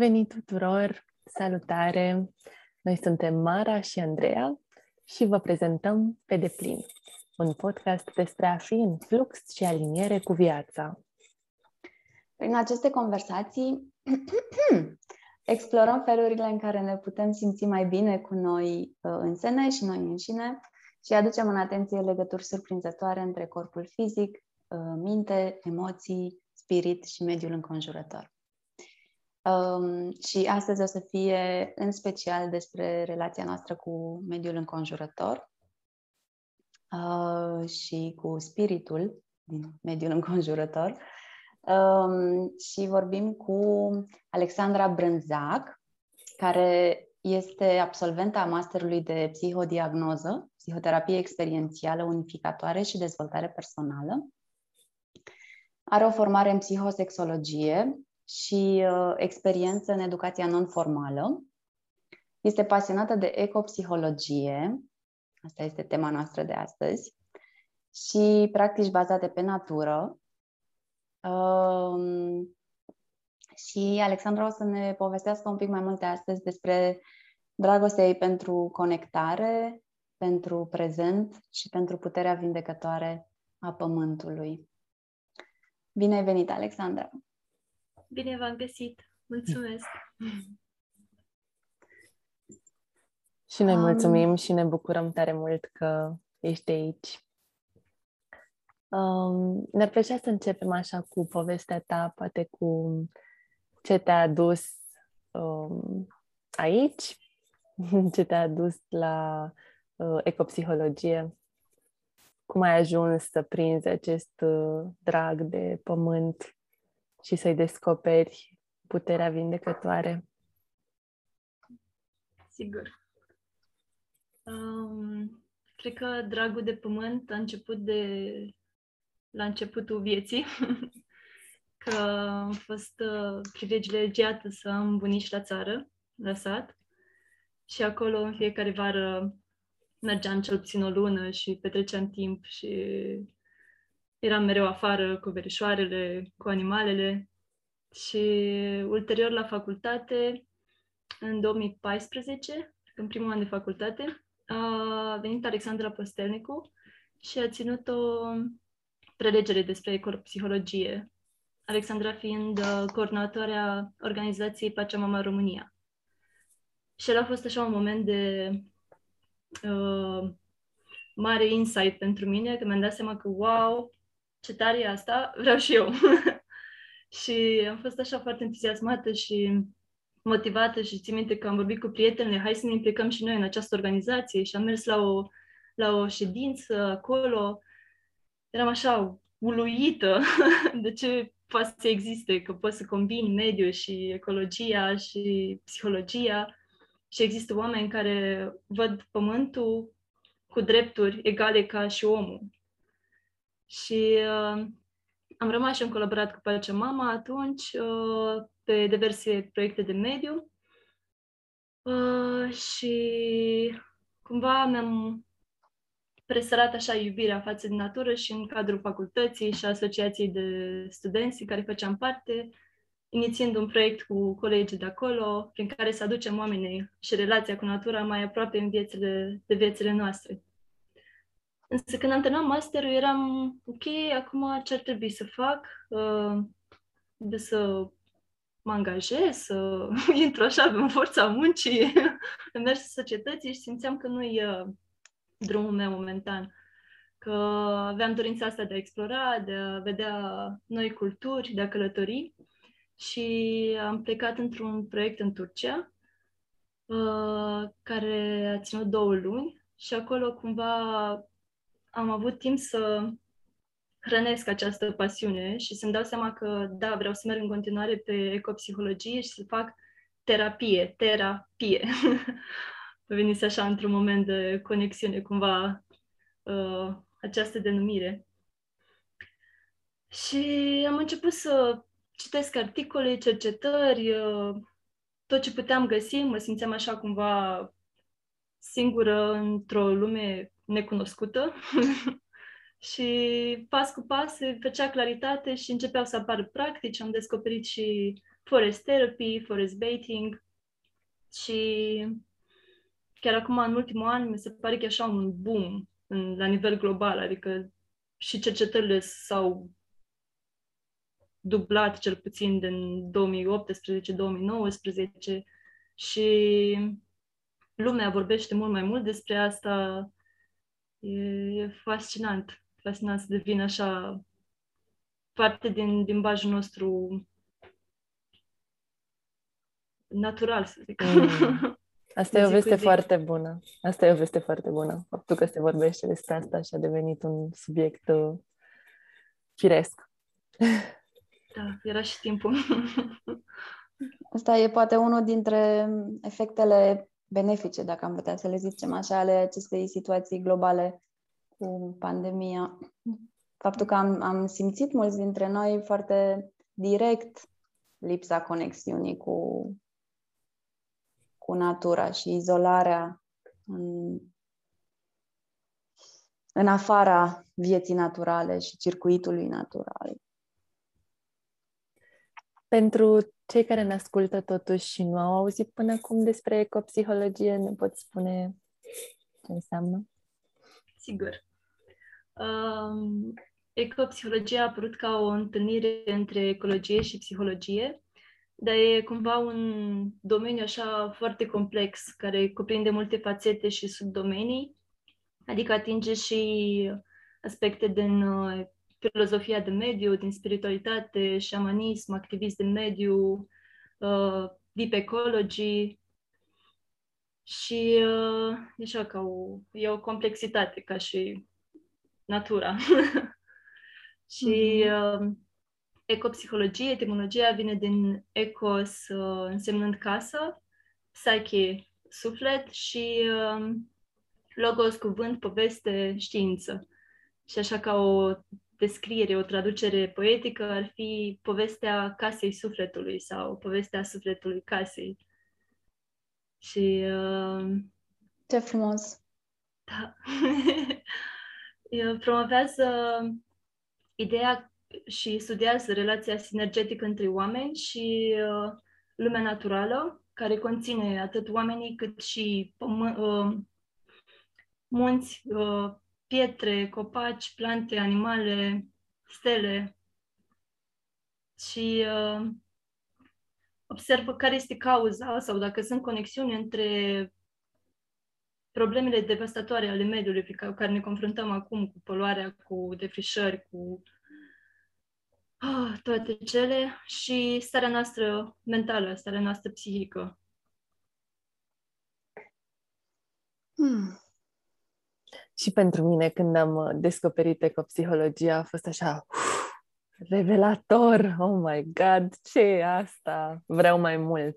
Bun venit tuturor! Salutare! Noi suntem Mara și Andreea și vă prezentăm Pe deplin, un podcast despre a fi în flux și aliniere cu viața. Prin aceste conversații explorăm felurile în care ne putem simți mai bine cu noi uh, însene și noi înșine și aducem în atenție legături surprinzătoare între corpul fizic, uh, minte, emoții, spirit și mediul înconjurător. Um, și astăzi o să fie în special despre relația noastră cu mediul înconjurător uh, și cu spiritul din mediul înconjurător. Um, și vorbim cu Alexandra Brânzac, care este absolventa masterului de psihodiagnoză, psihoterapie experiențială unificatoare și dezvoltare personală. Are o formare în psihosexologie și uh, experiență în educația non-formală. Este pasionată de ecopsihologie, asta este tema noastră de astăzi, și practici bazate pe natură. Um, și Alexandra o să ne povestească un pic mai multe astăzi despre dragostea ei pentru conectare, pentru prezent și pentru puterea vindecătoare a Pământului. Bine ai venit, Alexandra! Bine v-am găsit! Mulțumesc! Și noi mulțumim um... și ne bucurăm tare mult că ești aici. Um, ne-ar plăcea să începem așa cu povestea ta, poate cu ce te-a adus um, aici, ce te-a adus la uh, ecopsihologie, cum ai ajuns să prinzi acest uh, drag de pământ și să-i descoperi puterea vindecătoare? Sigur. Um, cred că dragul de pământ a început de la începutul vieții, că am fost uh, privilegiată să am bunici la țară, la sat, și acolo în fiecare vară mergeam cel puțin o lună și petreceam timp și eram mereu afară cu verișoarele, cu animalele și ulterior la facultate, în 2014, în primul an de facultate, a venit Alexandra Postelnicu și a ținut o prelegere despre psihologie, Alexandra fiind uh, coordonatoarea organizației Pacea Mama România. Și el a fost așa un moment de uh, mare insight pentru mine, că mi-am dat seama că, wow, ce tare e asta, vreau și eu. și am fost așa foarte entuziasmată și motivată și țin minte că am vorbit cu prietenele, hai să ne implicăm și noi în această organizație și am mers la o, la o ședință acolo. Eram așa uluită de ce poate să existe, că poți să combini mediul și ecologia și psihologia și există oameni care văd pământul cu drepturi egale ca și omul. Și uh, am rămas și am colaborat cu Pacea Mama atunci uh, pe diverse proiecte de mediu uh, și cumva mi-am presărat așa iubirea față de natură și în cadrul facultății și asociației de studenți în care făceam parte, inițiind un proiect cu colegii de acolo, prin care să aducem oamenii și relația cu natura mai aproape în viețile, de viețile noastre. Însă când am terminat masterul eram, ok, acum ce ar trebui să fac? Uh, de să mă angajez, să intru așa în forța muncii, în mersul societății și simțeam că nu-i uh, drumul meu momentan. Că aveam dorința asta de a explora, de a vedea noi culturi, de a călători și am plecat într-un proiect în Turcia uh, care a ținut două luni și acolo cumva am avut timp să hrănesc această pasiune și să-mi dau seama că, da, vreau să merg în continuare pe ecopsihologie și să fac terapie, terapie. venise așa într-un moment de conexiune, cumva, uh, această denumire. Și am început să citesc articole, cercetări, uh, tot ce puteam găsi, mă simțeam așa cumva singură într-o lume necunoscută și pas cu pas se făcea claritate și începeau să apară practici. Am descoperit și forest therapy, forest baiting și chiar acum, în ultimul an, mi se pare că e așa un boom în, la nivel global, adică și cercetările s-au dublat cel puțin din 2018-2019 și lumea vorbește mult mai mult despre asta. E, e fascinant, fascinant să devină așa parte din limbajul nostru natural, să zic. Mm. Asta e o veste foarte bună. Asta e o veste foarte bună. Faptul că se vorbește despre asta și a devenit un subiect uh, firesc. Da, era și timpul. Asta e poate unul dintre efectele benefice, dacă am putea să le zicem așa, ale acestei situații globale cu pandemia. Faptul că am, am simțit mulți dintre noi foarte direct lipsa conexiunii cu, cu natura și izolarea în, în afara vieții naturale și circuitului natural. Pentru cei care ne ascultă totuși și nu au auzit până acum despre ecopsihologie, ne poți spune ce înseamnă? Sigur. Um, ecopsihologia a apărut ca o întâlnire între ecologie și psihologie, dar e cumva un domeniu așa foarte complex, care cuprinde multe fațete și subdomenii, adică atinge și aspecte din uh, filozofia de mediu, din spiritualitate, șamanism, activism de mediu, uh, deep ecology și uh, e așa ca o, e o complexitate ca și natura. și mm-hmm. uh, ecopsihologie, etimologia vine din ecos uh, însemnând casă, psyche suflet și uh, logos cuvânt, poveste, știință. Și așa ca o descriere, o traducere poetică ar fi povestea casei sufletului sau povestea sufletului casei. Și... Uh, Ce frumos! Da. promovează ideea și studiază relația sinergetică între oameni și uh, lumea naturală, care conține atât oamenii cât și pămâ- uh, munți, uh, pietre, copaci, plante, animale, stele și uh, observă care este cauza sau dacă sunt conexiuni între problemele devastatoare ale mediului pe care ne confruntăm acum cu poluarea, cu defrișări, cu oh, toate cele și starea noastră mentală, starea noastră psihică. Hmm. Și pentru mine, când am uh, descoperit ecopsihologia, a fost așa uf, revelator. Oh my God, ce e asta? Vreau mai mult.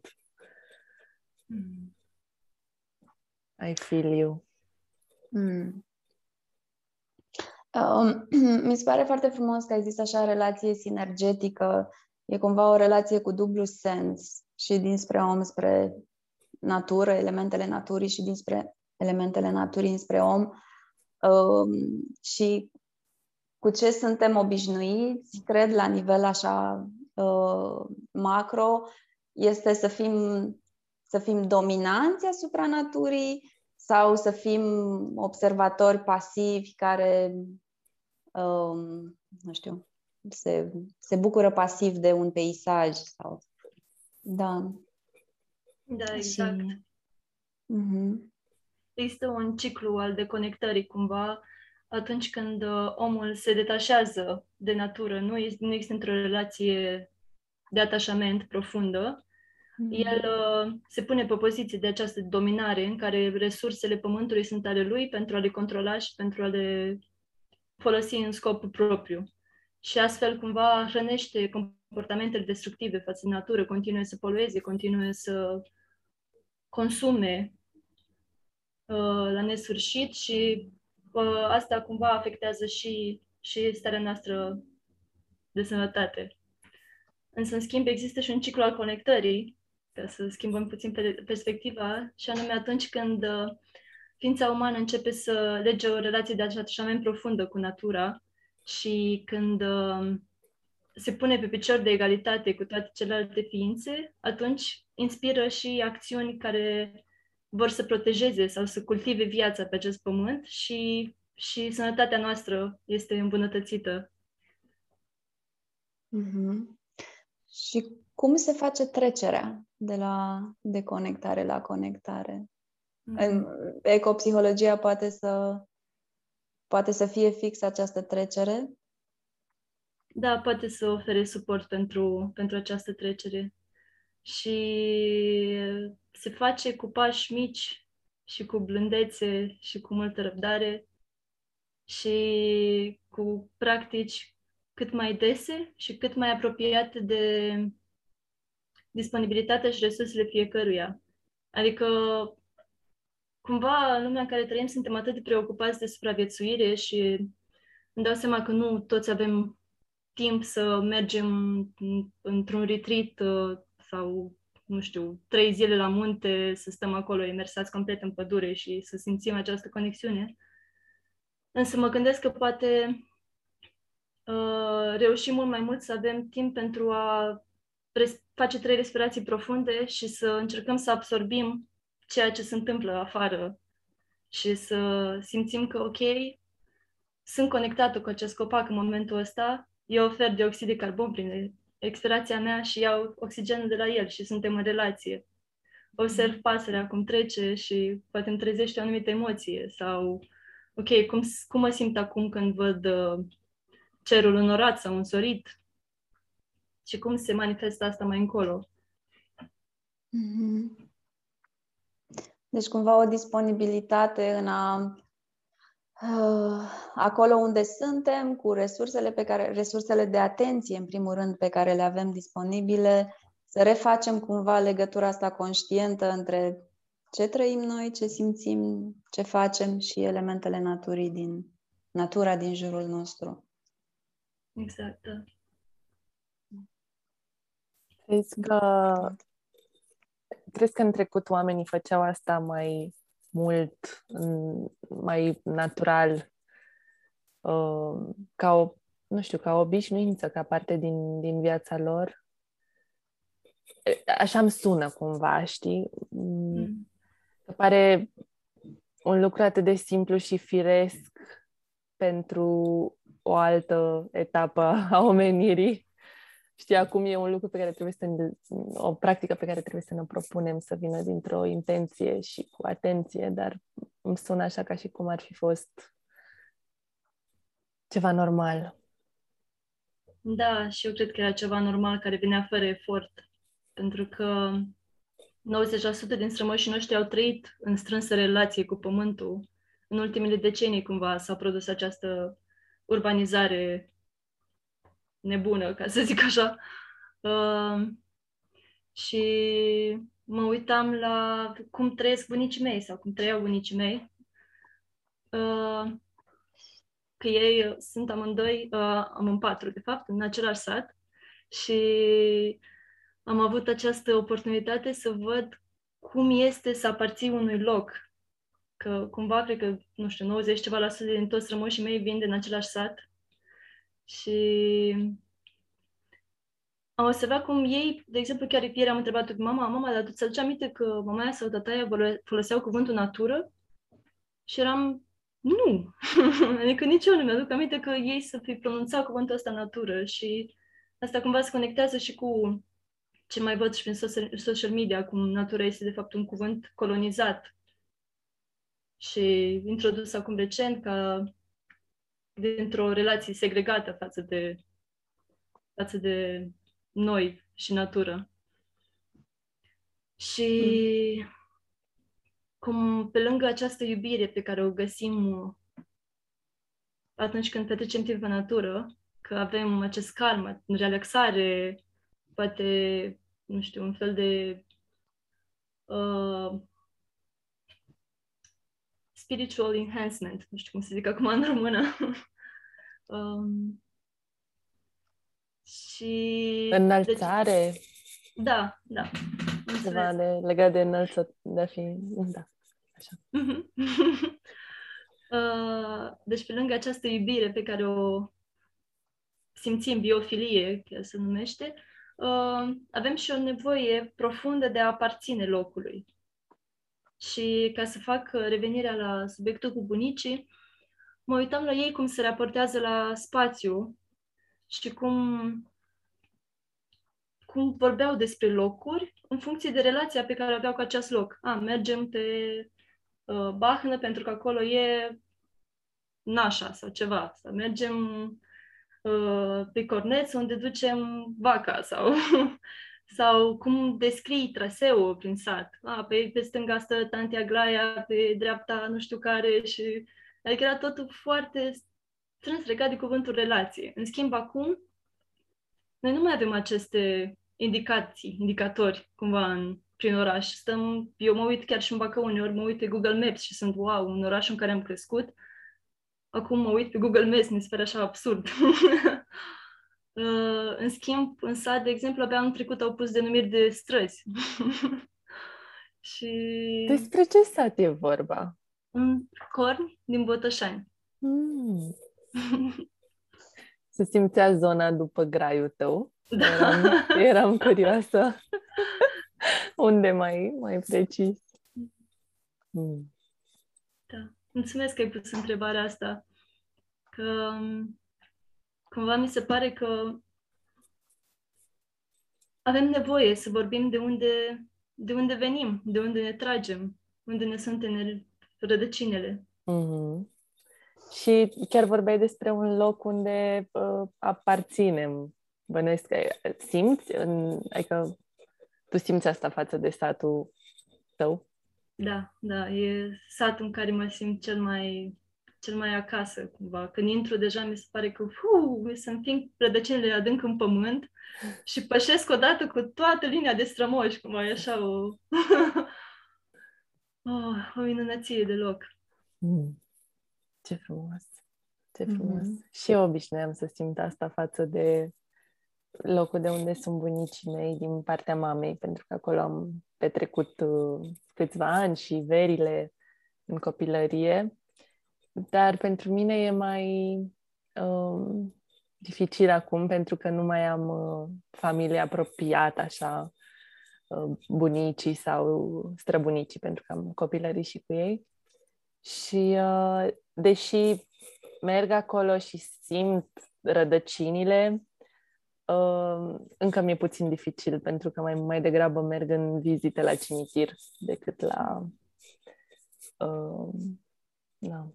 Mm. I feel you. Mm. Um, mi se pare foarte frumos că există așa relație sinergetică. E cumva o relație cu dublu sens și dinspre om spre natură, elementele naturii și dinspre elementele naturii spre om. Um, și cu ce suntem obișnuiți, cred, la nivel așa uh, macro, este să fim, să fim dominanți asupra naturii sau să fim observatori pasivi care, um, nu știu, se, se bucură pasiv de un peisaj sau... Da. Da, exact. Și... Uh-huh există un ciclu al deconectării cumva atunci când uh, omul se detașează de natură, nu, este, nu există într-o relație de atașament profundă, mm-hmm. el uh, se pune pe poziție de această dominare în care resursele pământului sunt ale lui pentru a le controla și pentru a le folosi în scop propriu. Și astfel cumva hrănește comportamentele destructive față de natură, continuă să polueze, continuă să consume Uh, la nesfârșit și uh, asta cumva afectează și, și starea noastră de sănătate. Însă, în schimb, există și un ciclu al conectării, ca să schimbăm puțin perspectiva, și anume atunci când uh, ființa umană începe să lege o relație de atașament profundă cu natura și când se pune pe picior de egalitate cu toate celelalte ființe, atunci inspiră și acțiuni care vor să protejeze sau să cultive viața pe acest pământ și, și sănătatea noastră este îmbunătățită. Mm-hmm. Și cum se face trecerea de la deconectare la conectare? Mm-hmm. Ecopsihologia poate să poate să fie fix această trecere? Da, poate să ofere suport pentru, pentru această trecere. Și se face cu pași mici și cu blândețe și cu multă răbdare și cu practici cât mai dese și cât mai apropiate de disponibilitatea și resursele fiecăruia. Adică, cumva, în lumea în care trăim, suntem atât de preocupați de supraviețuire și îmi dau seama că nu toți avem timp să mergem într-un retreat uh, sau, nu știu, trei zile la munte, să stăm acolo imersați complet în pădure și să simțim această conexiune. Însă mă gândesc că poate uh, reușim mult mai mult să avem timp pentru a face trei respirații profunde și să încercăm să absorbim ceea ce se întâmplă afară și să simțim că, ok, sunt conectată cu acest copac în momentul ăsta, eu ofer dioxid de carbon prin expirația mea și iau oxigenul de la el și suntem în relație. Observ pasărea cum trece și poate îmi trezește o anumită emoție sau, ok, cum, cum mă simt acum când văd uh, cerul înnorat sau însorit și cum se manifestă asta mai încolo. Mm-hmm. Deci cumva o disponibilitate în a uh, acolo unde suntem, cu resursele pe care, resursele de atenție, în primul rând, pe care le avem disponibile, să refacem cumva legătura asta conștientă între ce trăim noi, ce simțim, ce facem și elementele naturii din natura din jurul nostru. Exact, da. Crezi că, crezi că în trecut oamenii făceau asta mai mult, mai natural, uh, ca o, nu știu, ca o obișnuință, ca parte din, din viața lor? Așa îmi sună cumva, știi? Mm. mm. Că pare un lucru atât de simplu și firesc pentru o altă etapă a omenirii Știi, acum e un lucru pe care trebuie să ne, o practică pe care trebuie să ne propunem să vină dintr-o intenție și cu atenție, dar îmi sună așa ca și cum ar fi fost ceva normal. Da, și eu cred că era ceva normal care venea fără efort, pentru că 90% din strămoșii noștri au trăit în strânsă relație cu pământul. În ultimele decenii, cumva, s-a produs această urbanizare nebună, ca să zic așa. Uh, și mă uitam la cum trăiesc bunicii mei sau cum trăiau bunicii mei. Uh, că ei sunt amândoi, uh, am în patru, de fapt, în același sat și am avut această oportunitate să văd cum este să aparții unui loc. Că cumva, cred că, nu știu, 90 ceva la sută din toți rămoșii mei vin din același sat și am observat cum ei, de exemplu, chiar ieri am întrebat pe mama, mama, dar tu ți-aduce aminte că mama sau tataia foloseau cuvântul natură? Și eram, nu. adică nici eu nu mi-aduc aminte că ei să fi pronunțat cuvântul ăsta natură și asta cumva se conectează și cu ce mai văd și prin social media, cum natura este de fapt un cuvânt colonizat și introdus acum recent ca dintr-o relație segregată față de, față de noi și natură. Și mm. cum pe lângă această iubire pe care o găsim atunci când petrecem timp în natură, că avem acest calm, relaxare, poate, nu știu, un fel de uh, spiritual enhancement, nu știu cum se zic acum în română. um, și... Înălțare. Deci, da, da. Ceva de, legat de înălță, de a fi... Da, așa. uh, deci pe lângă această iubire pe care o simțim, biofilie, chiar se numește, uh, avem și o nevoie profundă de a aparține locului. Și ca să fac revenirea la subiectul cu bunicii, mă uitam la ei cum se raportează la spațiu și cum, cum vorbeau despre locuri în funcție de relația pe care o aveau cu acest loc. A, mergem pe uh, Bahnă pentru că acolo e nașa sau ceva. Sau mergem uh, pe Corneț unde ducem vaca sau, sau cum descrii traseul prin sat. A, pe, pe stânga stă Tantia Glaia, pe dreapta nu știu care și... Adică era totul foarte strâns legat de cuvântul relație. În schimb, acum, noi nu mai avem aceste indicații, indicatori, cumva, în, prin oraș. Stăm, eu mă uit chiar și în Bacău, uneori mă uit pe Google Maps și sunt, wow, un oraș în care am crescut. Acum mă uit pe Google Maps, mi se pare așa absurd. uh, în schimb, în sat, de exemplu, abia anul trecut au pus denumiri de străzi. și... Despre ce sat e vorba? Un corn din Botoșani. Mm. Se simțea zona după graiul tău? Da. Eram, eram curioasă. Unde mai, mai precis? Mm. Da. Mulțumesc că ai pus întrebarea asta. Că um, cumva mi se pare că avem nevoie să vorbim de unde, de unde venim, de unde ne tragem, unde ne sunt rădăcinele. Mm-hmm. Și chiar vorbeai despre un loc unde uh, aparținem. Bănuiesc că simți, în, adică tu simți asta față de satul tău? Da, da, e satul în care mă simt cel mai, cel mai acasă, cumva. Când intru, deja mi se pare că uu, mi se împing rădăcinile adânc în pământ și pășesc odată cu toată linia de strămoși, cum e așa o... oh, o minunăție de loc. Mm. Ce frumos! Ce frumos! Mm-hmm. Și eu obișnuiam să simt asta față de locul de unde sunt bunicii mei din partea mamei, pentru că acolo am petrecut uh, câțiva ani și verile în copilărie. Dar pentru mine e mai um, dificil acum pentru că nu mai am uh, familie apropiată așa, uh, bunicii sau străbunicii, pentru că am copilării și cu ei. Și uh, deși merg acolo și simt rădăcinile, uh, încă mi-e puțin dificil, pentru că mai, mai degrabă merg în vizite la cimitir decât la, uh, la,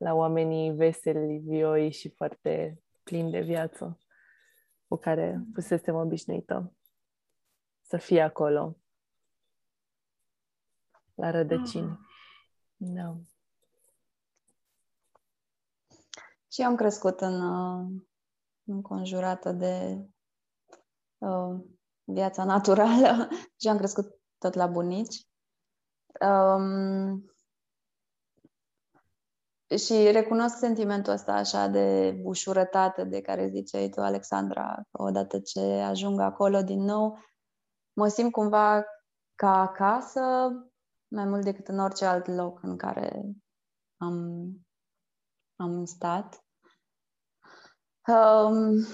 la oamenii veseli, vioi și foarte plini de viață cu care fusesem obișnuită să fie acolo, la rădăcini. Mm. Da. Și am crescut în, uh, înconjurată de uh, viața naturală și am crescut tot la bunici. Um, și recunosc sentimentul ăsta așa de ușurătate de care ziceai tu, Alexandra, că odată ce ajung acolo din nou, mă simt cumva ca acasă, mai mult decât în orice alt loc în care am, am stat. Um,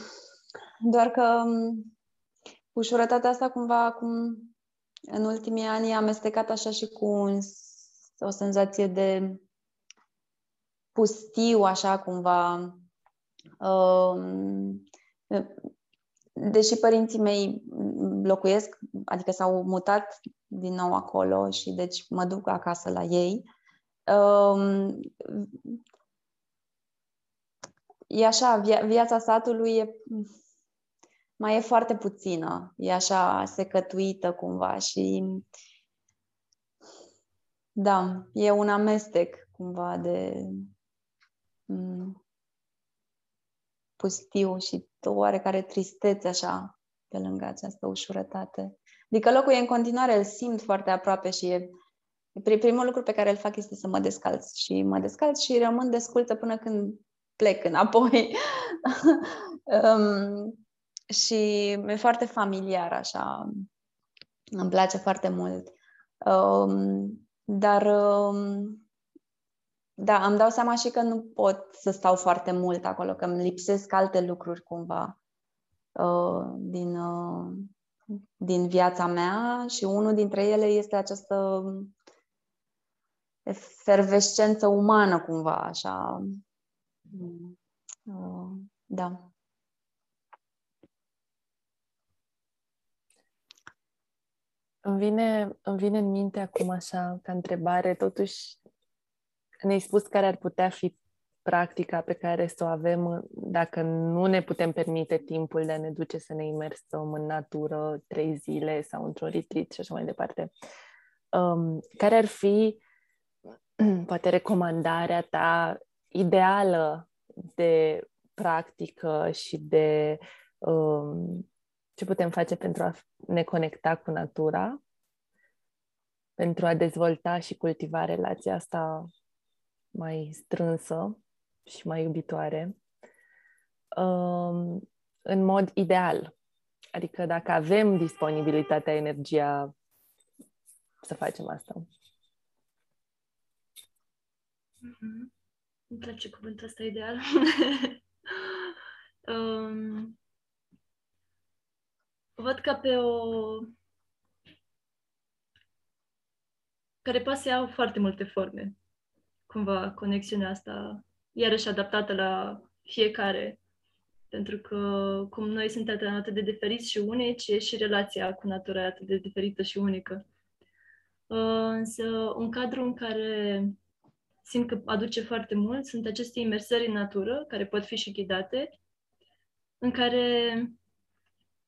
doar că um, ușurătatea asta cumva acum în ultimii ani a amestecat așa și cu un, o senzație de pustiu, așa cumva. Um, deși părinții mei locuiesc, adică s-au mutat din nou acolo și deci mă duc acasă la ei. Um, e așa, via- viața satului e, mai e foarte puțină, e așa secătuită cumva și da, e un amestec cumva de m- pustiu și oarecare tristețe așa pe lângă această ușurătate. Adică locul e în continuare, îl simt foarte aproape și e primul lucru pe care îl fac este să mă descalț și mă descalț și rămân desculță până când plec înapoi. um, și e foarte familiar așa. Îmi place foarte mult. Um, dar um, da, îmi dau seama și că nu pot să stau foarte mult acolo, că îmi lipsesc alte lucruri cumva uh, din, uh, din viața mea și unul dintre ele este această efervescență umană cumva, așa. Uh, da. Îmi vine, îmi vine în minte acum așa, ca întrebare, totuși ne-ai spus care ar putea fi practica pe care să o avem dacă nu ne putem permite timpul de a ne duce să ne imersăm în natură trei zile sau într-un retreat și așa mai departe. Um, care ar fi poate recomandarea ta ideală de practică și de um, ce putem face pentru a ne conecta cu natura, pentru a dezvolta și cultiva relația asta mai strânsă și mai iubitoare, um, în mod ideal. Adică dacă avem disponibilitatea, energia să facem asta. Mm-hmm. Îmi place cuvântul ăsta ideal. um, văd ca pe o... care poate să iau foarte multe forme. Cumva conexiunea asta, iarăși adaptată la fiecare. Pentru că cum noi suntem atât de diferiți și unici, e și relația cu natura e atât de diferită și unică. Uh, însă un cadru în care simt că aduce foarte mult sunt aceste imersări în natură, care pot fi și ghidate, în care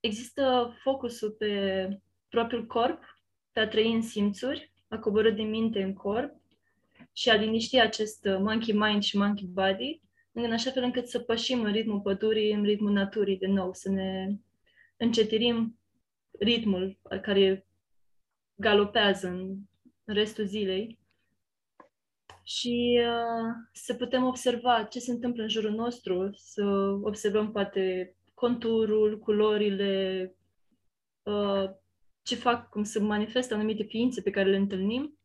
există focusul pe propriul corp, pe a trăi în simțuri, a coborâ din minte în corp și a liniști acest monkey mind și monkey body, în așa fel încât să pășim în ritmul pădurii, în ritmul naturii de nou, să ne încetirim ritmul care galopează în restul zilei. Și uh, să putem observa ce se întâmplă în jurul nostru, să observăm poate conturul, culorile, uh, ce fac, cum se manifestă anumite ființe pe care le întâlnim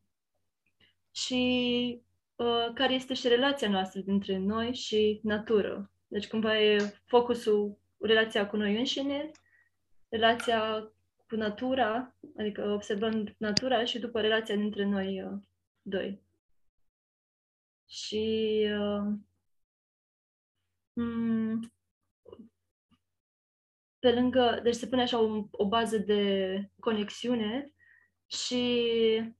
și uh, care este și relația noastră dintre noi și natură. Deci cumva e focusul, relația cu noi înșine, relația cu natura, adică observând natura și după relația dintre noi uh, doi. Și uh, mm, pe lângă, deci se pune așa o, o bază de conexiune și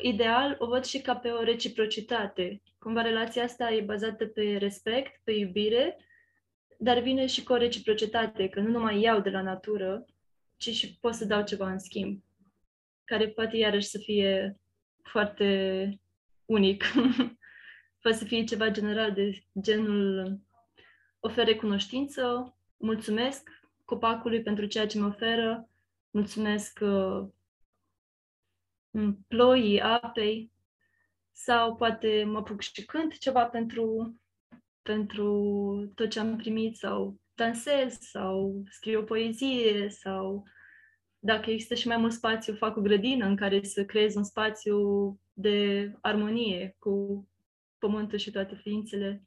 ideal o văd și ca pe o reciprocitate. Cumva relația asta e bazată pe respect, pe iubire, dar vine și cu o reciprocitate, că nu numai iau de la natură, ci și pot să dau ceva în schimb, care poate iarăși să fie foarte unic. poate să fie ceva general de genul ofer recunoștință, mulțumesc copacului pentru ceea ce mă oferă, mulțumesc uh, ploii, apei, sau poate mă apuc și cânt ceva pentru, pentru tot ce am primit, sau dansez, sau scriu o poezie, sau dacă există și mai mult spațiu, fac o grădină în care să creez un spațiu de armonie cu pământul și toate ființele.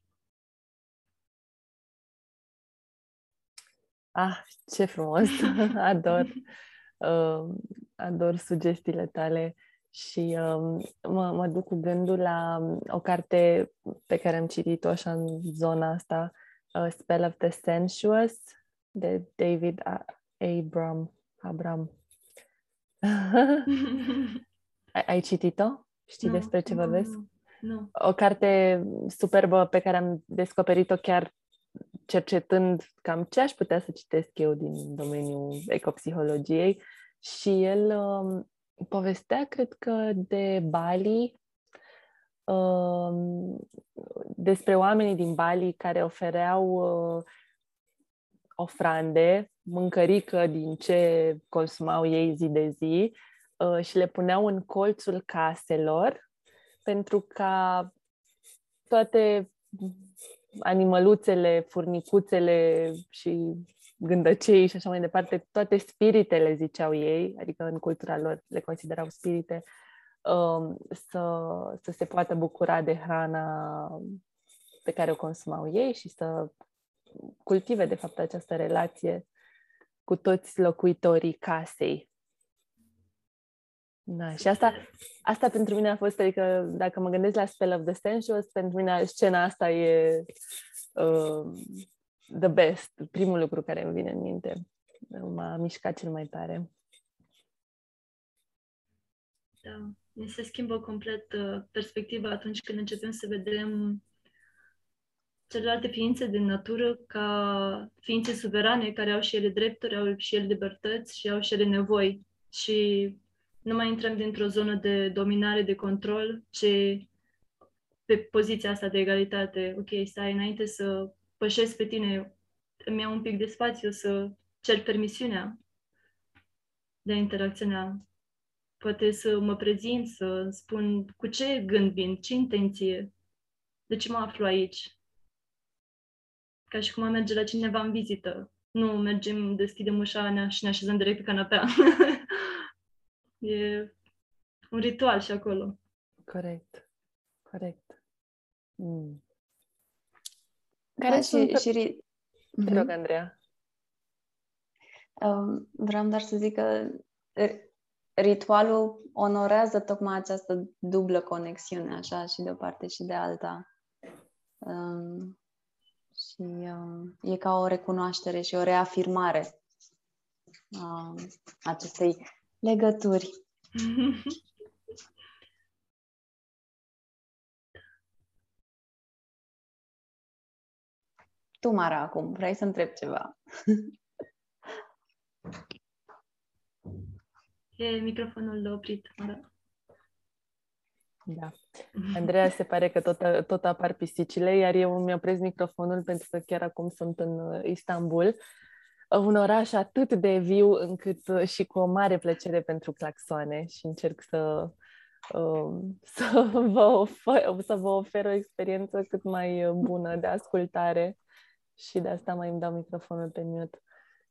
Ah, ce frumos! Ador! Uh, ador sugestiile tale și uh, mă, mă duc cu gândul la o carte pe care am citit-o așa în zona asta, uh, Spell of the Sensuous, de David Abram. Abram. ai, ai citit-o? Știi no, despre ce vorbesc? Nu, nu. O carte superbă pe care am descoperit-o chiar cercetând cam ce aș putea să citesc eu din domeniul ecopsihologiei și el um, povestea, cred că, de Bali, um, despre oamenii din Bali care ofereau uh, ofrande, mâncărică din ce consumau ei zi de zi uh, și le puneau în colțul caselor pentru ca toate animăluțele, furnicuțele și gândăcei și așa mai departe, toate spiritele, ziceau ei, adică în cultura lor le considerau spirite, um, să, să se poată bucura de hrana pe care o consumau ei și să cultive, de fapt, această relație cu toți locuitorii casei. Da, și asta, asta pentru mine a fost, adică dacă mă gândesc la Spell of the Sensuous, pentru mine scena asta e uh, the best, primul lucru care îmi vine în minte. M-a mișcat cel mai tare. Da, ne se schimbă complet uh, perspectiva atunci când începem să vedem celelalte ființe din natură ca ființe suverane care au și ele drepturi, au și ele libertăți și au și ele nevoi. Și nu mai intrăm dintr-o zonă de dominare, de control, ci pe poziția asta de egalitate. Ok, stai înainte să pășesc pe tine, îmi iau un pic de spațiu să cer permisiunea de a interacționa. Poate să mă prezint, să spun cu ce gând vin, ce intenție, de ce mă aflu aici. Ca și cum am merge la cineva în vizită. Nu mergem, deschidem ușa și ne așezăm direct pe canapea. e un ritual și acolo. Corect. Corect. Mm. Care da, sunt... Și, și... Te rog, mhm. Andreea. Um, vreau doar să zic că ritualul onorează tocmai această dublă conexiune, așa, și de o parte și de alta. Um, și um, e ca o recunoaștere și o reafirmare a acestei legături. tu, Mara, acum, vrei să întreb ceva? E microfonul oprit, da. Da. Andreea se pare că tot, tot apar pisicile, iar eu mi opresc microfonul pentru că chiar acum sunt în uh, Istanbul, un oraș atât de viu încât uh, și cu o mare plăcere pentru claxoane și încerc să, um, să, vă ofer, să vă ofer o experiență cât mai uh, bună de ascultare și de asta mai îmi dau microfonul pe mute.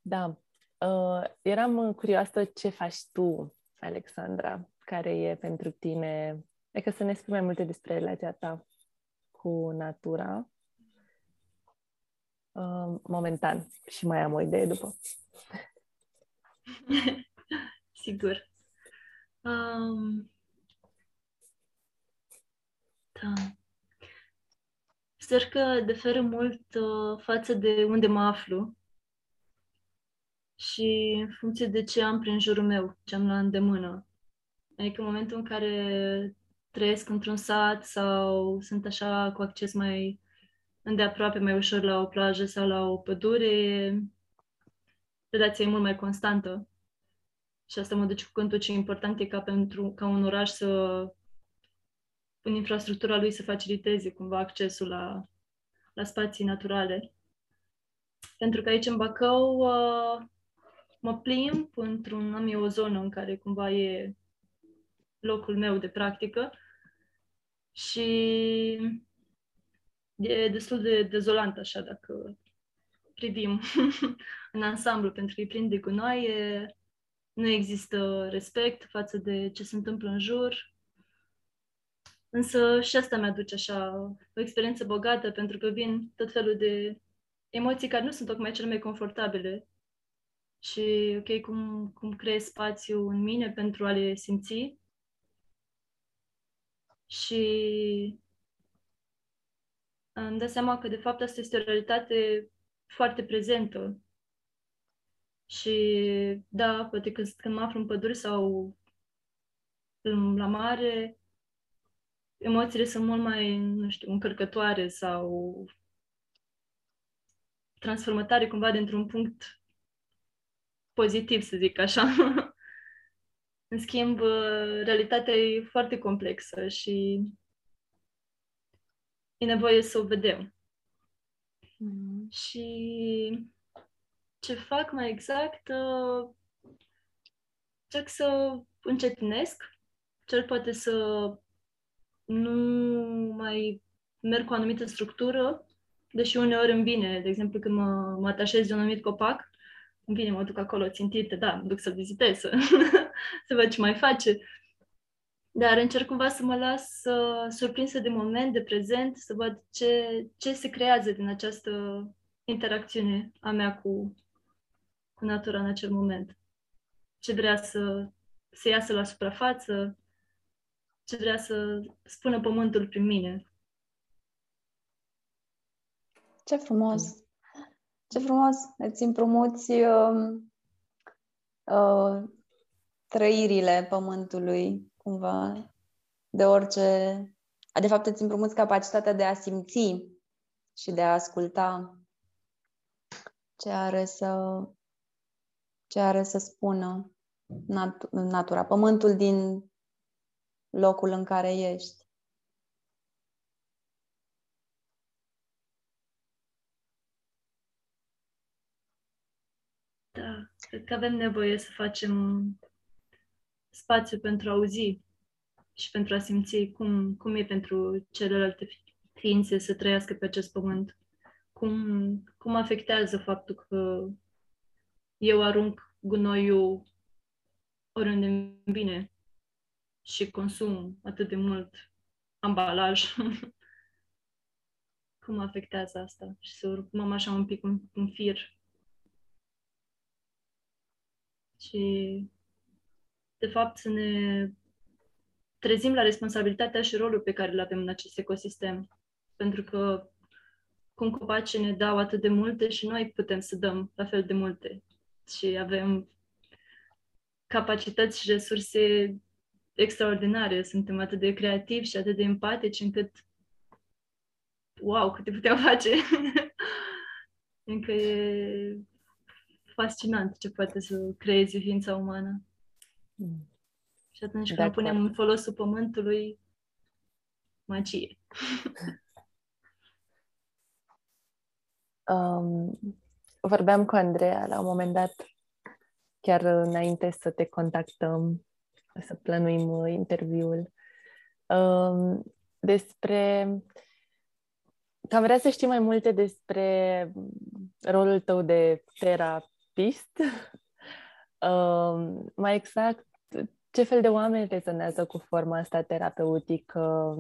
Da, uh, eram curioasă ce faci tu, Alexandra, care e pentru tine, e că să ne spui mai multe despre relația ta cu natura uh, momentan și mai am o idee după. Sigur. Um, da. Sper că diferă mult uh, față de unde mă aflu și în funcție de ce am prin jurul meu, ce am la îndemână. Adică în momentul în care trăiesc într-un sat sau sunt așa cu acces mai îndeaproape, mai ușor la o plajă sau la o pădure, relația e mult mai constantă. Și asta mă duce cu gândul ce important e ca, pentru, ca un oraș să în infrastructura lui să faciliteze cumva accesul la, la spații naturale. Pentru că aici în Bacău uh, mă plimb într-un, am eu o zonă în care cumva e locul meu de practică și e destul de dezolant așa dacă privim în ansamblu, pentru că e plin de gunoaie, nu există respect față de ce se întâmplă în jur, Însă și asta mi-aduce așa o experiență bogată, pentru că vin tot felul de emoții care nu sunt tocmai cele mai confortabile. Și, ok, cum, cum creez spațiu în mine pentru a le simți. Și îmi dau seama că, de fapt, asta este o realitate foarte prezentă. Și, da, poate când, când mă aflu în pădure sau la mare, emoțiile sunt mult mai, nu știu, încărcătoare sau transformătoare cumva dintr-un punct pozitiv, să zic așa. În schimb, realitatea e foarte complexă și e nevoie să o vedem. Mm. Și ce fac mai exact, uh, încerc să încetinesc, cel poate să nu mai merg cu o anumită structură, deși uneori îmi vine, de exemplu, când mă, mă atașez de un anumit copac, îmi vine, mă duc acolo țintite, da, mă duc să-l vizitez, să, să văd ce mai face. Dar încerc cumva să mă las uh, surprinsă de moment, de prezent, să văd ce, ce se creează din această interacțiune a mea cu, cu natura în acel moment. Ce vrea să, să iasă la suprafață, ce vrea să spună pământul prin mine. Ce frumos! Ce frumos! Îți împrumuți uh, uh, trăirile pământului, cumva, de orice... De fapt, îți împrumuți capacitatea de a simți și de a asculta ce are să, ce are să spună nat- natura, pământul din locul în care ești. Da, cred că avem nevoie să facem spațiu pentru a auzi și pentru a simți cum, cum e pentru celelalte ființe să trăiască pe acest pământ. Cum, cum afectează faptul că eu arunc gunoiul oriunde îmi bine și consum atât de mult ambalaj. cum afectează asta? Și să urmăm așa un pic un, un fir. Și, de fapt, să ne trezim la responsabilitatea și rolul pe care îl avem în acest ecosistem. Pentru că cum copacii ne dau atât de multe și noi putem să dăm la fel de multe. Și avem capacități și resurse extraordinare. Suntem atât de creativi și atât de empatici încât wow, câte puteam face. Încă e fascinant ce poate să creeze ființa umană. Mm. Și atunci când punem în folosul pământului, magie. um, vorbeam cu Andreea la un moment dat, chiar înainte să te contactăm, să plănuim interviul, um, despre că am vrea să știi mai multe despre rolul tău de terapist. Um, mai exact, ce fel de oameni rezonează cu forma asta terapeutică?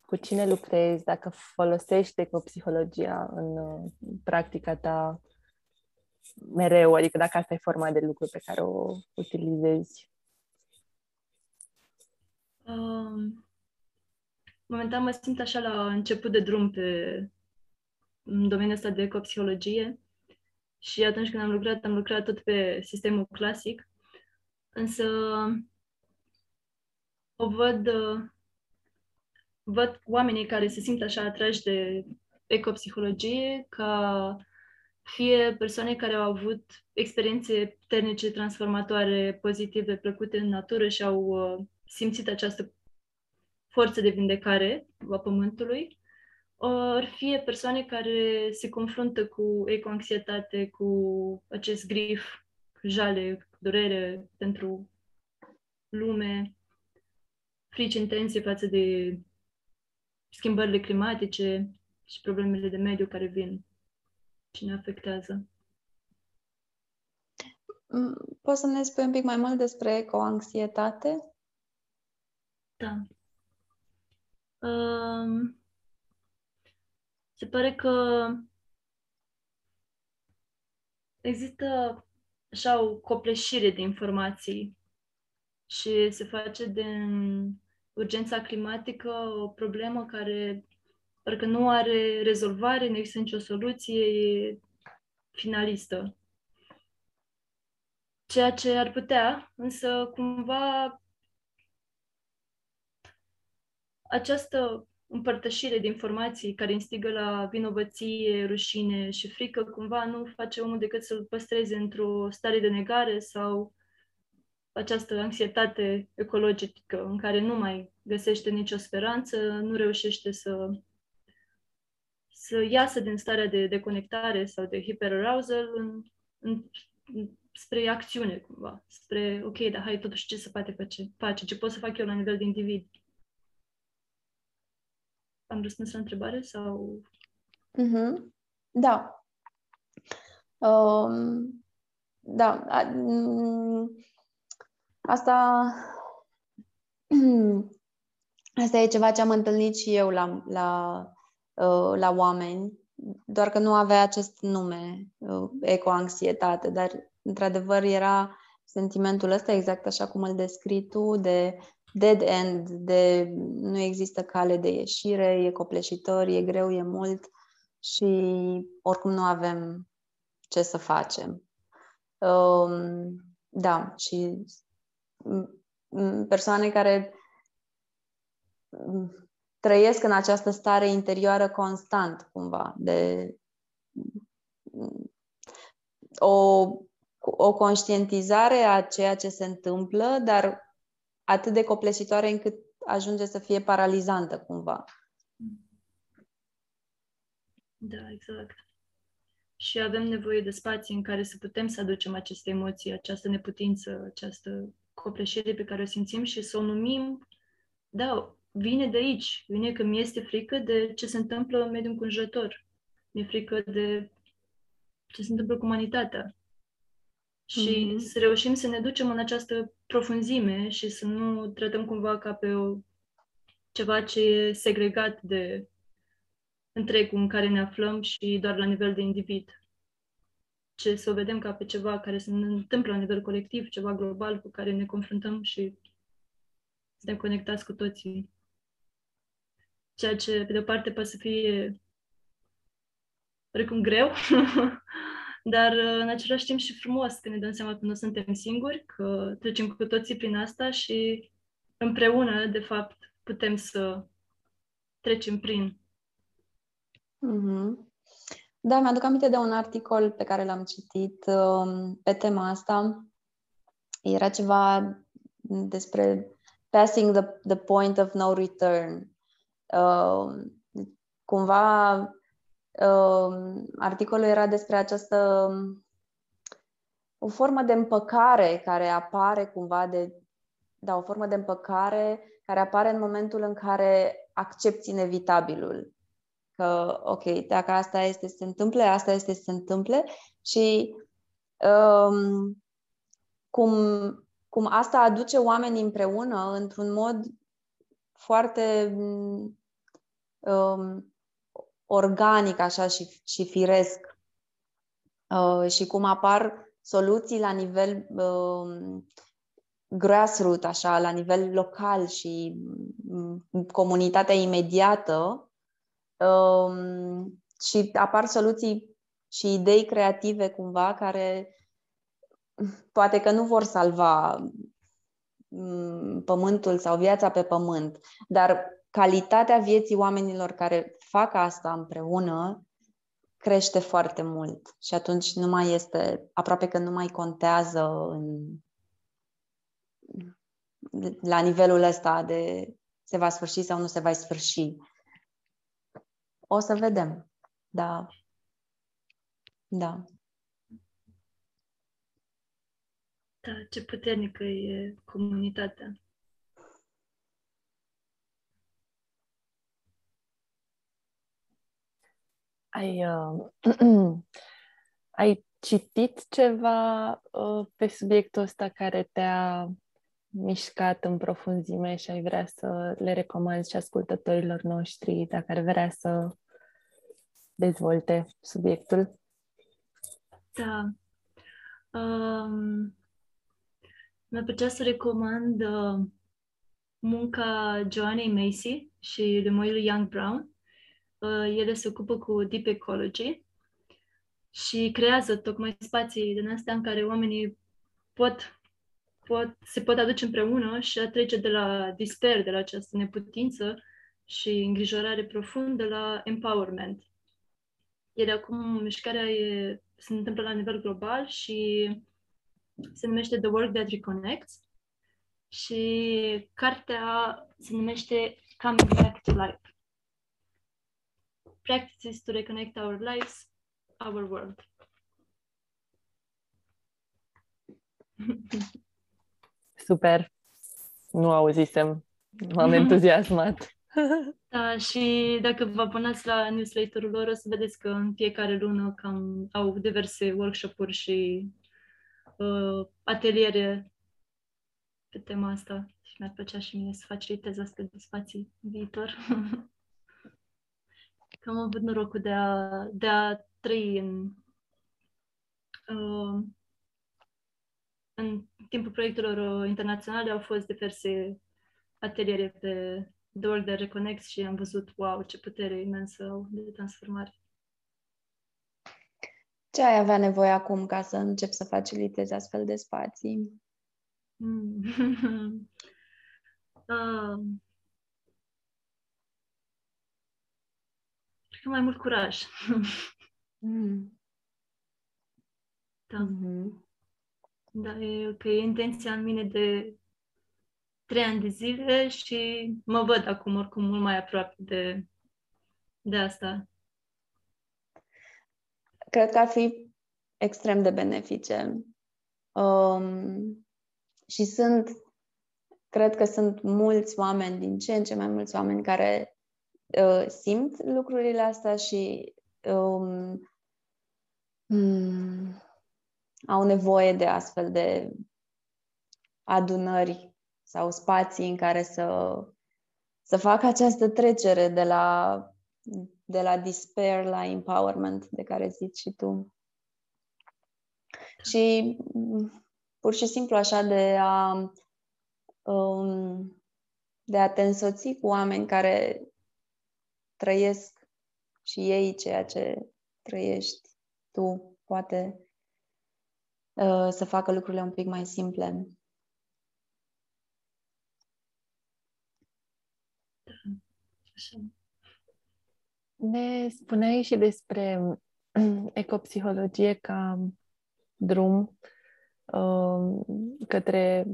Cu cine lucrezi? Dacă folosești psihologia în practica ta mereu, adică dacă asta e forma de lucru pe care o utilizezi? Um, momentan mă simt așa la început de drum pe în domeniul ăsta de ecopsihologie și atunci când am lucrat, am lucrat tot pe sistemul clasic, însă o văd, văd oamenii care se simt așa atrași de ecopsihologie ca fie persoane care au avut experiențe ternice transformatoare, pozitive, plăcute în natură și au uh, simțit această forță de vindecare a pământului, ori fie persoane care se confruntă cu ecoanxietate, cu acest grif, jale, durere pentru lume, frici intense față de schimbările climatice și problemele de mediu care vin și ne afectează. Mm, poți să ne spui un pic mai mult despre ecoanxietate? Da. Um, se pare că există așa o copleșire de informații și se face din urgența climatică o problemă care parcă nu are rezolvare, nu există nicio soluție, e finalistă. Ceea ce ar putea, însă cumva această împărtășire de informații care instigă la vinovăție, rușine și frică, cumva nu face omul decât să-l păstreze într-o stare de negare sau această anxietate ecologică în care nu mai găsește nicio speranță, nu reușește să, să iasă din starea de deconectare sau de hiperarousal în, în, spre acțiune, cumva, spre, ok, dar hai totuși ce se poate face, face, ce pot să fac eu la nivel de individ. Am răspuns la întrebare sau... Mm-hmm. Da. Um, da. A, mm, asta asta e ceva ce am întâlnit și eu la, la, uh, la oameni, doar că nu avea acest nume, uh, ecoanxietate, dar într-adevăr era sentimentul ăsta exact așa cum îl descrii tu, de dead end, de nu există cale de ieșire, e copleșitor, e greu, e mult și oricum nu avem ce să facem. Um, da, și persoane care trăiesc în această stare interioară constant, cumva, de o, o conștientizare a ceea ce se întâmplă, dar atât de copleșitoare încât ajunge să fie paralizantă, cumva. Da, exact. Și avem nevoie de spații în care să putem să aducem aceste emoții, această neputință, această copleșire pe care o simțim și să o numim, da, vine de aici, vine că mi este frică de ce se întâmplă în mediul înconjurător. Mi-e frică de ce se întâmplă cu umanitatea. Și mm-hmm. să reușim să ne ducem în această profunzime și să nu tratăm cumva ca pe o, ceva ce e segregat de întregul în care ne aflăm și doar la nivel de individ. Ce să o vedem ca pe ceva care se întâmplă la nivel colectiv, ceva global cu care ne confruntăm și suntem conectați cu toții. Ceea ce, pe de o parte, poate să fie oricum greu, dar în același timp și frumos că ne dăm seama că nu suntem singuri, că trecem cu toții prin asta și împreună, de fapt, putem să trecem prin. Mm-hmm. Da, mi-aduc aminte de un articol pe care l-am citit um, pe tema asta. Era ceva despre passing the, the point of no return. Uh, cumva uh, articolul era despre această o formă de împăcare care apare cumva de da, o formă de împăcare care apare în momentul în care accepti inevitabilul. Că, ok, dacă asta este să se întâmple, asta este să se întâmple și um, cum cum asta aduce oamenii împreună într-un mod foarte um, organic așa și, și firesc. Uh, și cum apar soluții la nivel um, grassroots, așa, la nivel local și um, comunitatea imediată um, și apar soluții și idei creative cumva care poate că nu vor salva mm, pământul sau viața pe pământ, dar calitatea vieții oamenilor care fac asta împreună crește foarte mult și atunci nu mai este, aproape că nu mai contează în, la nivelul ăsta de se va sfârși sau nu se va sfârși. O să vedem. Da. Da. Da, ce puternică e comunitatea. Ai, uh, ai citit ceva uh, pe subiectul ăsta care te-a mișcat în profunzime și ai vrea să le recomanzi și ascultătorilor noștri dacă ar vrea să dezvolte subiectul? Da. Um, mi-ar plăcea să recomand uh, munca Joanei Macy și de lui Young Brown. Uh, ele se ocupă cu deep ecology și creează tocmai spații din astea în care oamenii pot, pot, se pot aduce împreună și a trece de la disper, de la această neputință și îngrijorare profundă la empowerment. Ele acum, mișcarea e, se întâmplă la nivel global și se numește The Work That Reconnects și cartea se numește Coming Back to Life. Practices to reconnect our lives, our world. Super! Nu auzisem. M-am entuziasmat. Da, și dacă vă abonați la newsletterul lor, o să vedeți că în fiecare lună cam au diverse workshop-uri și uh, ateliere pe tema asta și mi-ar plăcea și mine să facilitez astfel de spații în viitor. că am avut norocul de a, de a trăi în, uh, în timpul proiectelor uh, internaționale au fost diverse ateliere pe The World de Reconnect și am văzut, wow, ce putere imensă au de transformare. Ce ai avea nevoie acum ca să încep să facilitezi astfel de spații? Mm. uh, cred că mai mult curaj. mm. Da. Mm-hmm. Da, e, că e intenția în mine de trei ani de zile și mă văd acum oricum mult mai aproape de, de asta. Cred că ar fi extrem de benefice. Um, și sunt, cred că sunt mulți oameni, din ce în ce mai mulți oameni care uh, simt lucrurile astea și um, um, au nevoie de astfel de adunări sau spații în care să, să facă această trecere de la, de la despair la empowerment de care zici și tu. Și pur și simplu așa de a um, de a te însoți cu oameni care trăiesc și ei ceea ce trăiești tu, poate uh, să facă lucrurile un pic mai simple. Ne spuneai și despre ecopsihologie ca drum uh, către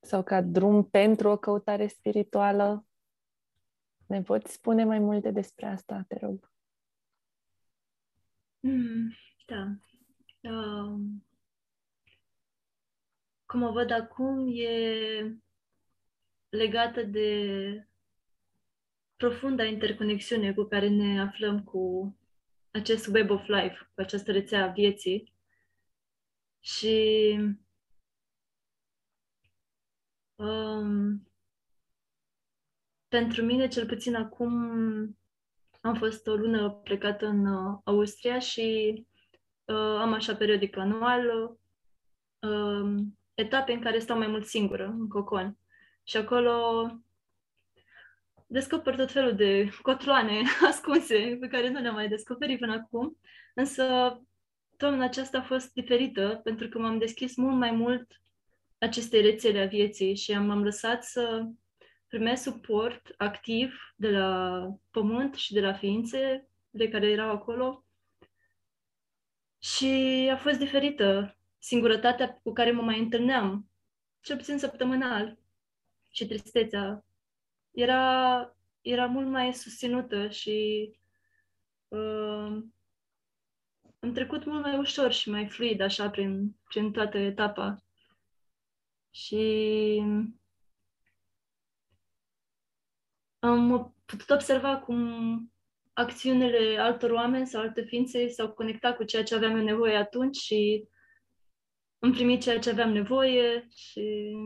sau ca drum pentru o căutare spirituală. Ne poți spune mai multe despre asta, te rog? Mm, da. Uh, cum o văd acum, e legată de profunda interconexiune cu care ne aflăm cu acest web of life, cu această rețea a vieții. Și um, pentru mine, cel puțin acum, am fost o lună plecată în uh, Austria și uh, am așa periodic anual uh, etape în care stau mai mult singură, în cocon. Și acolo descoper tot felul de cotloane ascunse pe care nu le-am mai descoperit până acum. Însă toamna aceasta a fost diferită pentru că m-am deschis mult mai mult acestei rețele a vieții și am, am lăsat să primesc suport activ de la pământ și de la ființe de care erau acolo. Și a fost diferită singurătatea cu care mă mai întâlneam, cel puțin săptămânal și tristețea era, era mult mai susținută și uh, am trecut mult mai ușor și mai fluid așa prin, prin toată etapa. Și am putut observa cum acțiunile altor oameni sau alte ființe s-au conectat cu ceea ce aveam eu nevoie atunci și am primit ceea ce aveam nevoie și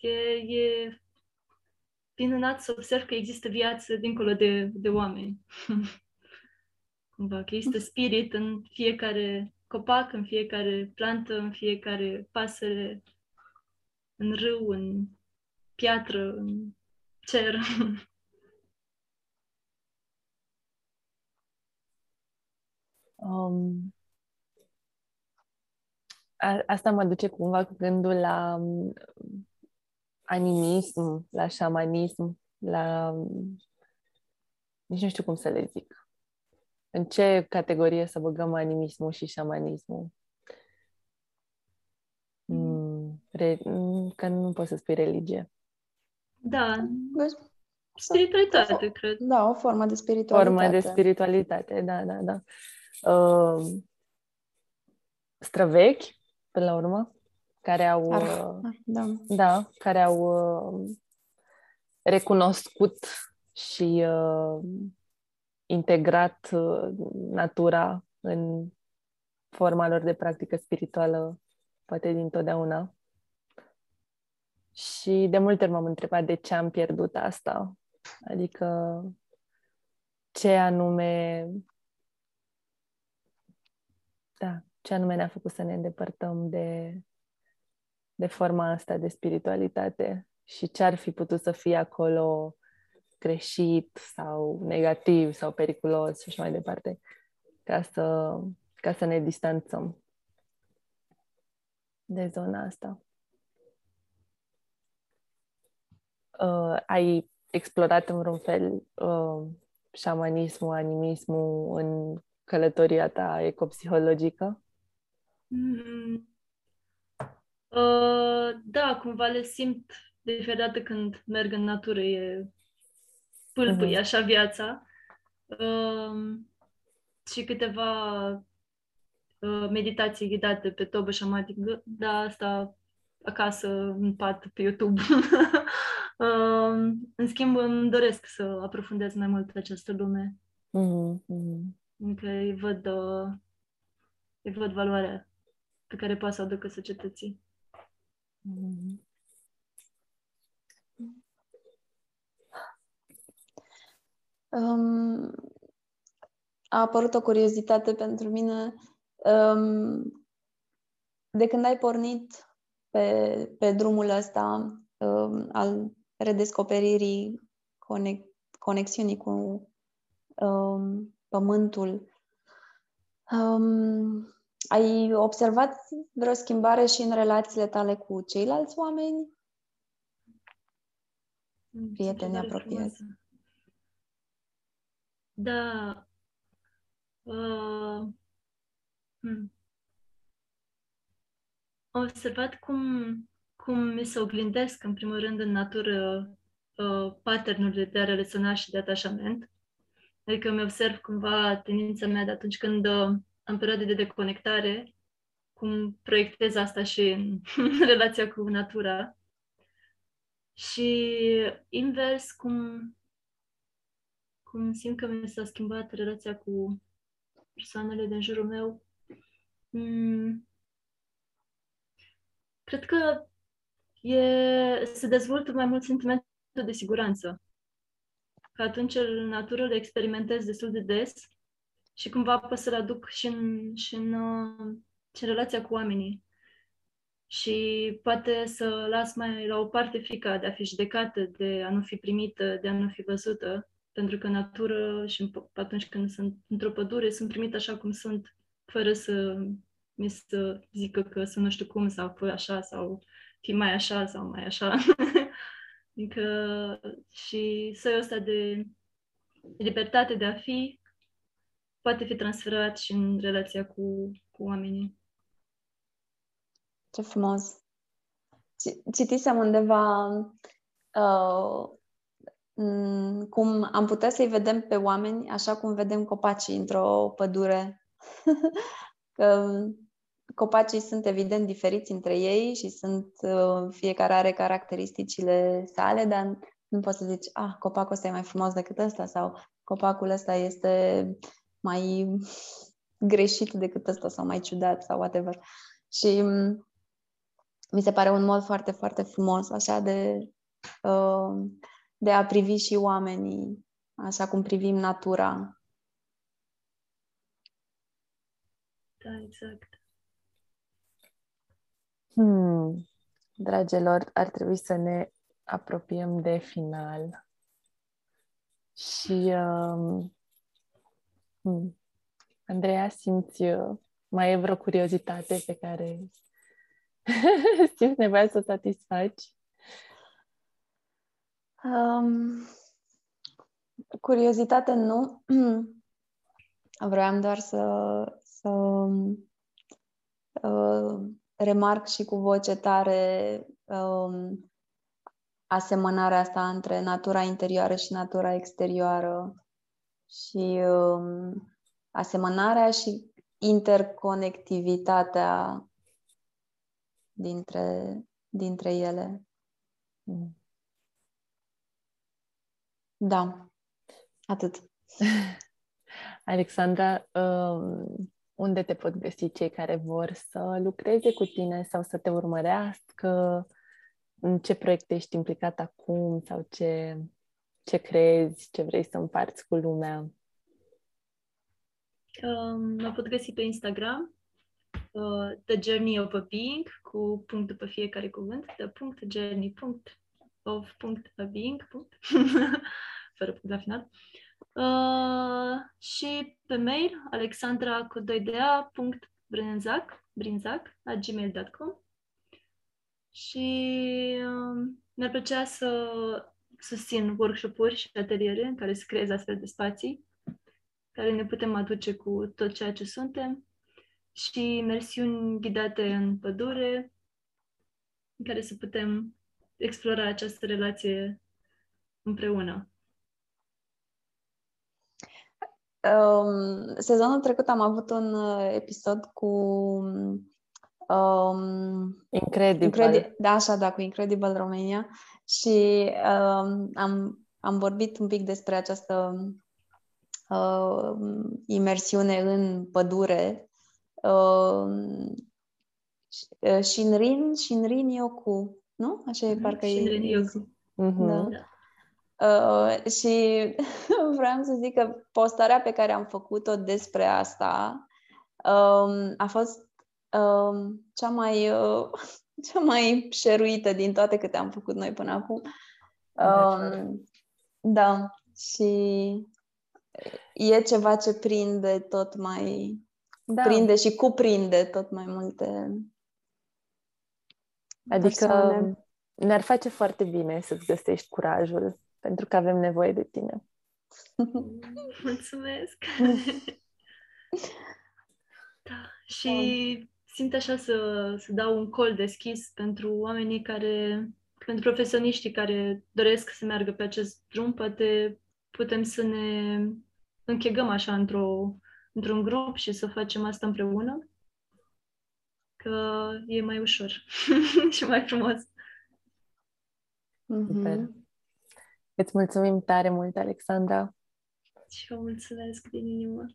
E, e minunat să observ că există viață dincolo de, de oameni. Cumva, că există spirit în fiecare copac, în fiecare plantă, în fiecare pasăre, în râu, în piatră, în cer. Um, a, asta mă duce cumva cu gândul la animism, la șamanism, la... nici nu știu cum să le zic. În ce categorie să băgăm animismul și șamanismul? Mm, re... Mm, că nu poți să spui religie. Da. Spiritualitate, o, cred. Da, o formă de spiritualitate. Formă de spiritualitate, da, da, da. Uh, străvechi, până la urmă care au, Ar, uh, da. Da, care au uh, recunoscut și uh, integrat uh, natura în forma lor de practică spirituală, poate din totdeauna. Și de multe ori m-am întrebat de ce am pierdut asta. Adică ce anume da, ce anume ne-a făcut să ne îndepărtăm de, de forma asta de spiritualitate și ce ar fi putut să fie acolo greșit sau negativ sau periculos și așa mai departe, ca să, ca să ne distanțăm de zona asta. Uh, ai explorat în vreun fel uh, șamanismul, animismul în călătoria ta ecopsihologică? Mm. Uh, da, cumva le simt de fiecare dată când merg în natură, e pâlpâi, uh-huh. așa viața. Uh, și câteva uh, meditații ghidate pe tobă șamatic, da, asta acasă, în pat, pe YouTube. uh, în schimb, îmi doresc să aprofundez mai mult această lume. Uh-huh. Încă îi văd, uh, îi văd valoarea pe care poate să o aducă societății. Mm-hmm. Um, a apărut o curiozitate pentru mine. Um, de când ai pornit pe, pe drumul ăsta um, al redescoperirii conex, conexiunii cu um, pământul. Um, ai observat vreo schimbare și în relațiile tale cu ceilalți oameni? Prieteni apropiați. Da. Uh, hmm. Am observat cum, cum mi se oglindesc, în primul rând, în natură uh, paternurile de a relaționa și de atașament. Adică îmi observ cumva tendința mea de atunci când uh, am perioade de deconectare, cum proiectez asta și în relația cu natura. Și invers, cum, cum simt că mi s-a schimbat relația cu persoanele din jurul meu. Mm. Cred că e, se dezvoltă mai mult sentimentul de siguranță că atunci în natură le experimentez destul de des și cumva pot să le aduc și în, și în, uh, și în relația cu oamenii. Și poate să las mai la o parte frica de a fi judecată, de a nu fi primită, de a nu fi văzută, pentru că natură și atunci când sunt într-o pădure sunt primită așa cum sunt, fără să mi să zică că sunt nu știu cum sau fă așa sau fi mai așa sau mai așa. Adică și soiul ăsta de libertate de a fi poate fi transferat și în relația cu, cu oamenii. Ce frumos! Citisem undeva uh, cum am putea să-i vedem pe oameni așa cum vedem copacii într-o pădure. Că copacii sunt evident diferiți între ei și sunt, uh, fiecare are caracteristicile sale, dar nu poți să zici, ah, copacul ăsta e mai frumos decât ăsta sau copacul ăsta este mai greșit decât ăsta sau mai ciudat sau whatever. Și mm, mi se pare un mod foarte, foarte frumos așa de, uh, de a privi și oamenii așa cum privim natura. Da, exact. Hmm. Dragilor, ar trebui să ne apropiem de final. Și, um, hmm. Andreea, simți, uh, mai e vreo curiozitate pe care simți nevoia să o satisfaci? Um, curiozitate nu. Vreau doar să, să uh, remarc și cu voce tare um, asemănarea asta între natura interioară și natura exterioară și um, asemănarea și interconectivitatea dintre, dintre ele. Mm. Da, atât. Alexandra, um, unde te pot găsi cei care vor să lucreze cu tine sau să te urmărească, în ce proiecte ești implicat acum sau ce, ce crezi, ce vrei să împarți cu lumea. Um, mă pot găsi pe Instagram, uh, The Journey of a Being, cu punct după fiecare cuvânt, the punct, journey, punct, of, punct, a being, punct, fără punct la final. Uh, și pe mail, alexandra cu 2 brinzac, brinzac, la gmail.com și uh, mi-ar plăcea să susțin workshop-uri și ateliere în care să creez astfel de spații care ne putem aduce cu tot ceea ce suntem și imersiuni ghidate în pădure în care să putem explora această relație împreună. Um, sezonul trecut am avut un uh, episod cu um, Incredible. Incredi- da, așa, da, cu Incredible Romania și um, am, am vorbit un pic despre această uh, imersiune în pădure uh, Shinrin, Shinrin Yoku, nu? Așa e, parcă Shinrin e. Yoku. Mm-hmm. Da. Da. Uh, și vreau să zic că postarea pe care am făcut-o despre asta um, a fost um, cea mai uh, cea mai șeruită din toate câte am făcut noi până acum. Um, da, și e ceva ce prinde tot mai da. prinde și cuprinde tot mai multe Adică persoane. ne-ar face foarte bine să-ți găsești curajul pentru că avem nevoie de tine. Mulțumesc! da, și simt așa să, să dau un col deschis pentru oamenii care, pentru profesioniștii care doresc să meargă pe acest drum, poate putem să ne închegăm așa într-o, într-un grup și să facem asta împreună, că e mai ușor și mai frumos. Super. Mm-hmm. Îți mulțumim tare mult, Alexandra. Și eu mulțumesc din inimă.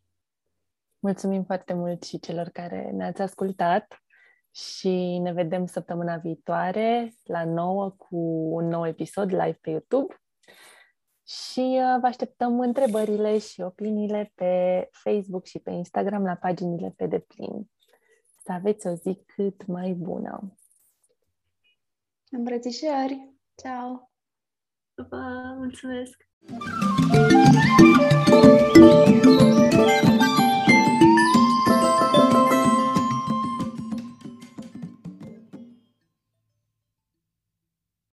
Mulțumim foarte mult și celor care ne-ați ascultat și ne vedem săptămâna viitoare la 9 cu un nou episod live pe YouTube și uh, vă așteptăm întrebările și opiniile pe Facebook și pe Instagram la paginile pe deplin. Să aveți o zi cât mai bună! Îmbrățișări! Ciao! Pa, mulțumesc!